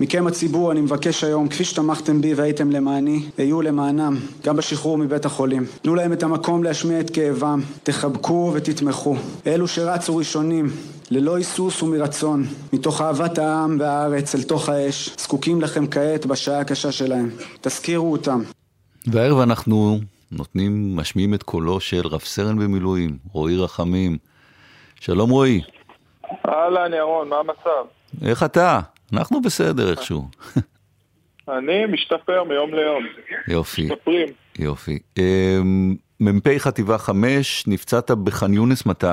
מכם הציבור אני מבקש היום, כפי שתמכתם בי והייתם למעני, היו למענם, גם בשחרור מבית החולים. תנו להם את המקום להשמיע את כאבם, תחבקו ותתמכו. אלו שרצו ראשונים, ללא היסוס ומרצון, מתוך אהבת העם והארץ אל תוך האש, זקוקים לכם כעת בשעה הקשה שלהם. תזכירו אותם. והערב אנחנו נותנים, משמיעים את קולו של רב סרן במילואים, רועי רחמים. שלום רועי. אהלן ירון, מה המצב? איך אתה? אנחנו בסדר איכשהו. אני משתפר מיום ליום. יופי. משתפרים. יופי. אמ, מ"פ חטיבה 5, נפצעת בח'אן יונס מתי?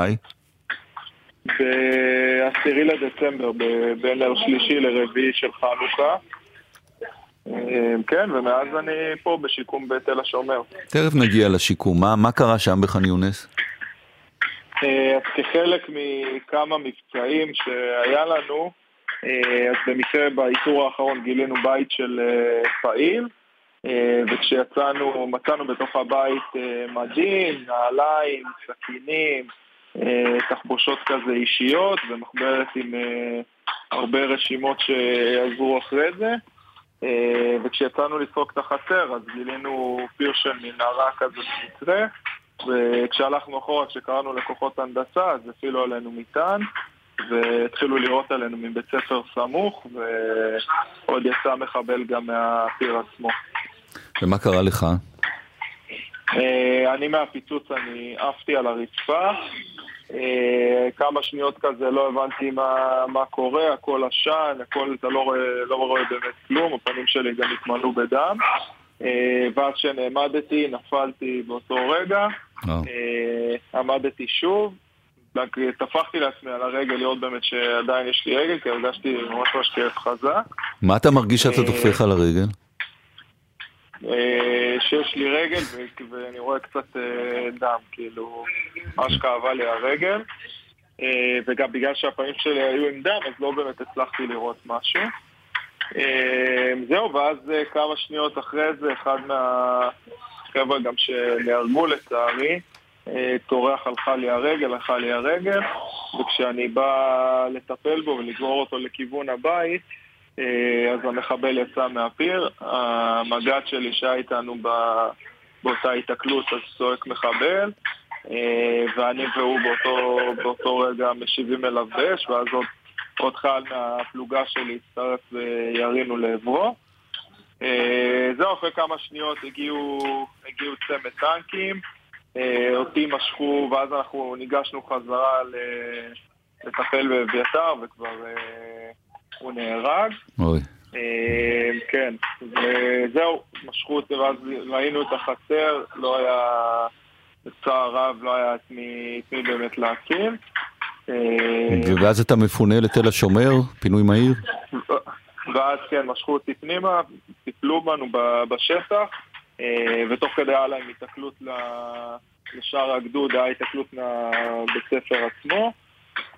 ב-10 לדצמבר, בין השלישי לרביעי של חנוכה. אמ, כן, ומאז אני פה בשיקום בתל השומר. תכף נגיע לשיקום. מה, מה קרה שם בח'אן יונס? אה, אז כחלק מכמה מבצעים שהיה לנו, אז במקרה באיתור האחרון גילינו בית של אה, פעיל, וכשיצאנו, מצאנו בתוך הבית מדים, נעליים, סכינים, תחבושות כזה אישיות, ומחברת עם הרבה רשימות שעזרו אחרי זה. וכשיצאנו לסרוק את החצר, אז גילינו פיר של מנהרה כזה במקרה. וכשהלכנו אחורה, כשקראנו לכוחות הנדסה, אז הפעילו עלינו מטען, והתחילו לירות עלינו מבית ספר סמוך, ועוד יצא מחבל גם מהפיר עצמו. ומה קרה לך? אה, אני מהפיצוץ, אני עפתי על הרצפה. אה, כמה שניות כזה לא הבנתי מה, מה קורה, הכל עשן, הכל, אתה לא רואה, לא רואה באמת כלום, הפנים שלי גם התמלאו בדם. אה, ואז כשנעמדתי, נפלתי באותו רגע, אה, עמדתי שוב, טפחתי לעצמי על הרגל לראות באמת שעדיין יש לי רגל, כי הרגשתי ממש ממש כאב חזק. מה אתה מרגיש שאתה טופח על הרגל? אה, שיש לי רגל ואני רואה קצת דם, כאילו, ממש כאבה לי הרגל. וגם בגלל שהפנים שלי היו עם דם, אז לא באמת הצלחתי לראות משהו. זהו, ואז אה, כמה שניות אחרי זה, אחד מהחבר'ה גם שנהרגו לצערי, אה, טורח הלכה לי הרגל, הלכה לי הרגל, וכשאני בא לטפל בו ולגרור אותו לכיוון הבית, אה, אז המחבל יצא מהפיר, המג"ד שלי שהיה איתנו באותה התקלות אז צועק מחבל, ואני והוא באותו, באותו רגע משיבים אליו באש, ואז עוד עוד חייל מהפלוגה שלי הצטרף וירינו לעברו. אה, זהו, אחרי כמה שניות הגיעו, הגיעו צמד טנקים, אה, אותי משכו, ואז אנחנו ניגשנו חזרה לטפל באביתר, וכבר אה, הוא נהרג. אוי. כן, וזהו, משכו אותי, ואז ראינו את החצר, לא היה, בצער רב, לא היה את מי, באמת להקים. אה, ואז אתה מפונה לתל השומר, פינוי מהיר? ואז כן, משכו אותי פנימה, טיפלו בנו בשטח, אה, ותוך כדי היה להם התקלות לשאר הגדוד, היה התקלות מהבית ספר עצמו,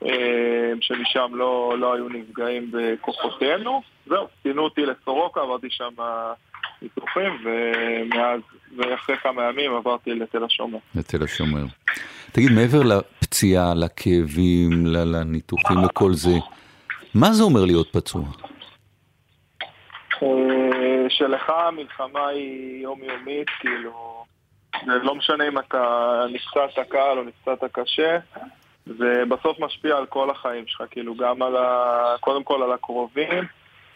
אה, שמשם לא, לא היו נפגעים בכוחותינו. זהו, פינו אותי לסורוקה, עברתי שם ניתוחים, ומאז, ואחרי כמה ימים עברתי לתל השומר. לתל השומר. תגיד, מעבר לפציעה, לכאבים, לניתוחים, לכל זה, מה זה אומר להיות פצוע? שלך המלחמה היא יומיומית, כאילו, זה לא משנה אם אתה נפצעת קל או נפצעת קשה, זה בסוף משפיע על כל החיים שלך, כאילו, גם על ה... קודם כל על הקרובים,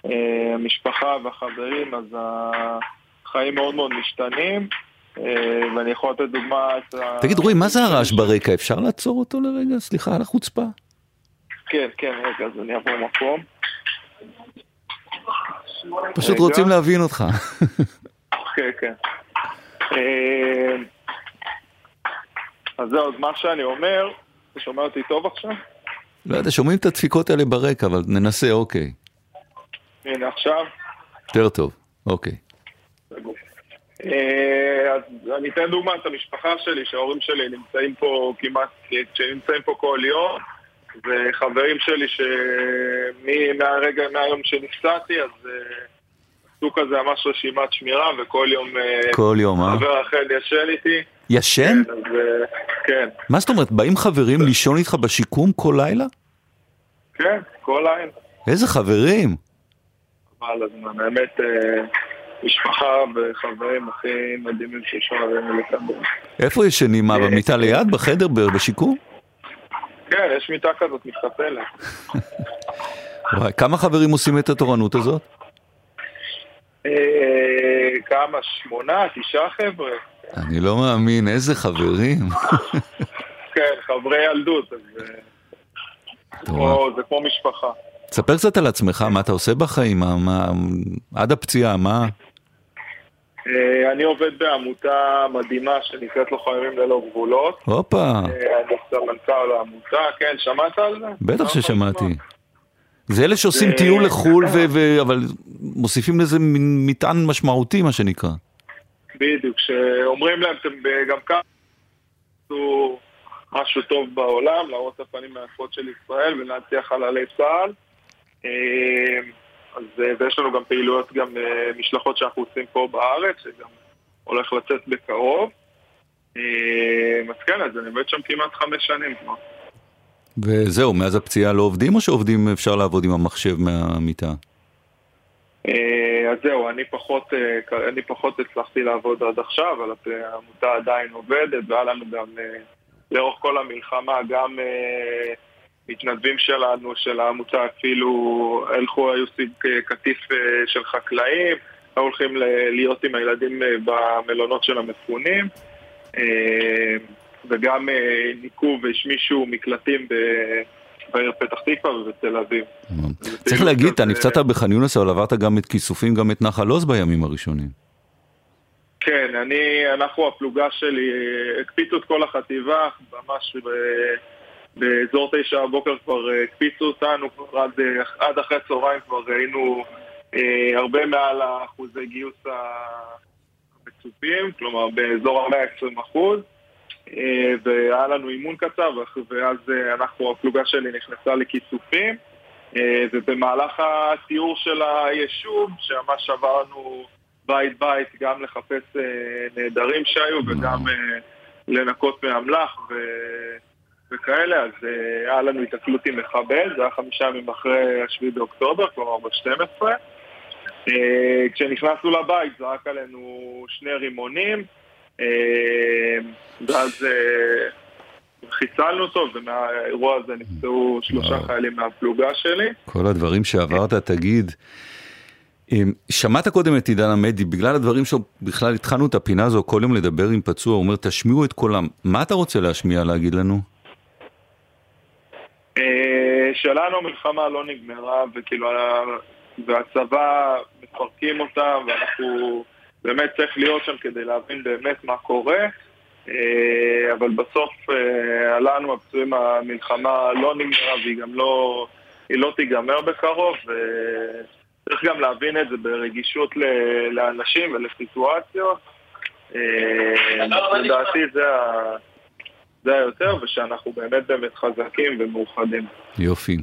אה, המשפחה והחברים, אז החיים מאוד מאוד משתנים. אה, ואני יכול לתת ה... תגיד רועי, מה זה הרעש ברקע? אפשר לעצור אותו לרגע? סליחה על החוצפה. כן, כן, רגע, אז אני אעבור מקום. פשוט רוצים להבין אותך. כן, כן. אה, אז זהו, מה שאני אומר, אתה שומע אותי טוב עכשיו? לא יודע, שומעים את הדפיקות האלה ברקע, אבל ננסה, אוקיי. הנה, עכשיו? יותר טוב, אוקיי. אה, אז אני אתן דוגמא את המשפחה שלי, שההורים שלי נמצאים פה כמעט, שנמצאים פה כל יום, וחברים שלי שמהרגע, מהיום שנפצעתי, אז אה, עשו כזה ממש רשימת שמירה, וכל יום... אה, כל יום, אה? חבר אחר ישן איתי. ישן? כן, אז, כן. מה זאת אומרת, באים חברים לישון איתך בשיקום כל לילה? כן, כל לילה. איזה חברים? חבל הזמן. האמת, אה, משפחה וחברים הכי מדהימים שאפשר עלינו לקבל. איפה ישנים? מה, במיטה ליד? בחדר? בשיקום? יש מיטה כזאת. וואי, כמה חברים עושים את התורנות הזאת? אה, כמה? שמונה? תשעה חבר'ה? אני לא מאמין, איזה חברים. כן, חברי ילדות, אז אה, זה כמו משפחה. תספר קצת על עצמך, מה אתה עושה בחיים, מה, מה, עד הפציעה, מה? אה, אני עובד בעמותה מדהימה שנקראת לוחמים ללא גבולות. הופה, אה, אני סמנכ"ל העמותה, כן, שמעת על זה? בטח לא ששמעתי. יכול זה אלה שעושים זה- טיול לחו"ל, ו- ו- אבל מוסיפים לזה מטען משמעותי, מה שנקרא. בדיוק, שאומרים להם, אתם גם ככה עשו משהו טוב בעולם, להראות את הפנים היפות של ישראל ולהנציח חללי צה"ל. אז, אה, ויש לנו גם פעילויות, גם אה, משלחות שאנחנו עושים פה בארץ, שגם הולך לצאת בקרוב. אה, אז כן, אז אני עובד שם כמעט חמש שנים כבר. וזהו, מאז הפציעה לא עובדים, או שעובדים, אפשר לעבוד עם המחשב מהמיטה? אז זהו, אני פחות, אני פחות הצלחתי לעבוד עד עכשיו, אבל העמותה עדיין עובדת, והיה לנו גם לאורך כל המלחמה גם מתנדבים שלנו, של העמותה אפילו הלכו, היו סביב אה, קטיף אה, של חקלאים, היו הולכים להיות עם הילדים אה, במלונות של המפונים, וגם ניקו והשמישו מקלטים ב- בעיר פתח תקווה ובתל אביב. צריך להגיד, אתה נפצעת בח'אן יונס, אבל עברת גם את כיסופים, גם את נחל עוז בימים הראשונים. כן, אני, אנחנו, הפלוגה שלי, הקפיצו את כל החטיבה, ממש באזור תשע בבוקר כבר אה, הקפיצו אותנו, כבר עד, אה, עד אחרי צהריים כבר ראינו אה, הרבה מעל אחוזי גיוס המצופים, כלומר באזור ה-120 אחוז. אה, והיה לנו אימון קצר, ואז אה, אנחנו, הפלוגה שלי נכנסה לכיסופים, אה, ובמהלך הסיור של היישוב, שממש עברנו בית בית גם לחפש אה, נעדרים שהיו וגם אה, לנקות מאמל"ח ו... וכאלה, אז אה, היה לנו התקלות עם מחבל, זה היה חמישה ימים אחרי השביעי באוקטובר, כלומר ב-12. אה, כשנכנסנו לבית זרק עלינו שני רימונים, אה, ואז חיסלנו אותו, ומהאירוע הזה נפצעו שלושה. חיילים מהפלוגה שלי. כל הדברים שעברת, תגיד. שמעת קודם את עידן עמדי, בגלל הדברים שבכלל התחלנו את הפינה הזו כל יום לדבר עם פצוע, הוא אומר תשמיעו את קולם. מה אתה רוצה להשמיע להגיד לנו? אה, שלנו המלחמה לא נגמרה, וכאילו, והצבא מפרקים אותה, ואנחנו באמת צריך להיות שם כדי להבין באמת מה קורה. אה, אבל בסוף אה, לנו הפצועים המלחמה לא נגמרה והיא גם לא, היא לא תיגמר בקרוב וצריך גם להבין את זה ברגישות לאנשים ולסיטואציות. לדעתי זה, ה- זה היותר ושאנחנו באמת באמת חזקים ומאוחדים. יופי.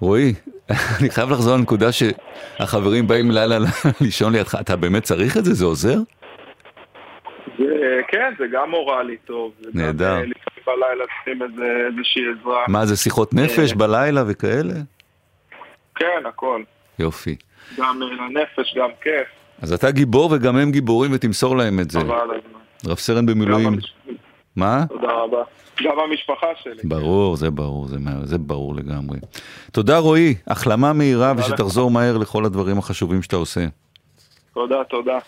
רועי, אני חייב לחזור לנקודה שהחברים באים לילה לישון לידך, אתה באמת צריך את זה? זה עוזר? זה, כן, זה גם מורלי טוב. נהדר. אה, לפעמים בלילה צריכים איזה, איזושהי עזרה. מה זה שיחות נפש אה. בלילה וכאלה? כן, הכל. יופי. גם אה, לנפש, גם כיף. אז אתה גיבור וגם הם גיבורים ותמסור להם את זה. חבל הזמן. רב סרן במילואים. מה? תודה רבה. גם המשפחה שלי. ברור, זה ברור, זה, זה ברור לגמרי. תודה רועי, החלמה מהירה ושתחזור מהר לכל הדברים החשובים שאתה עושה. תודה, תודה.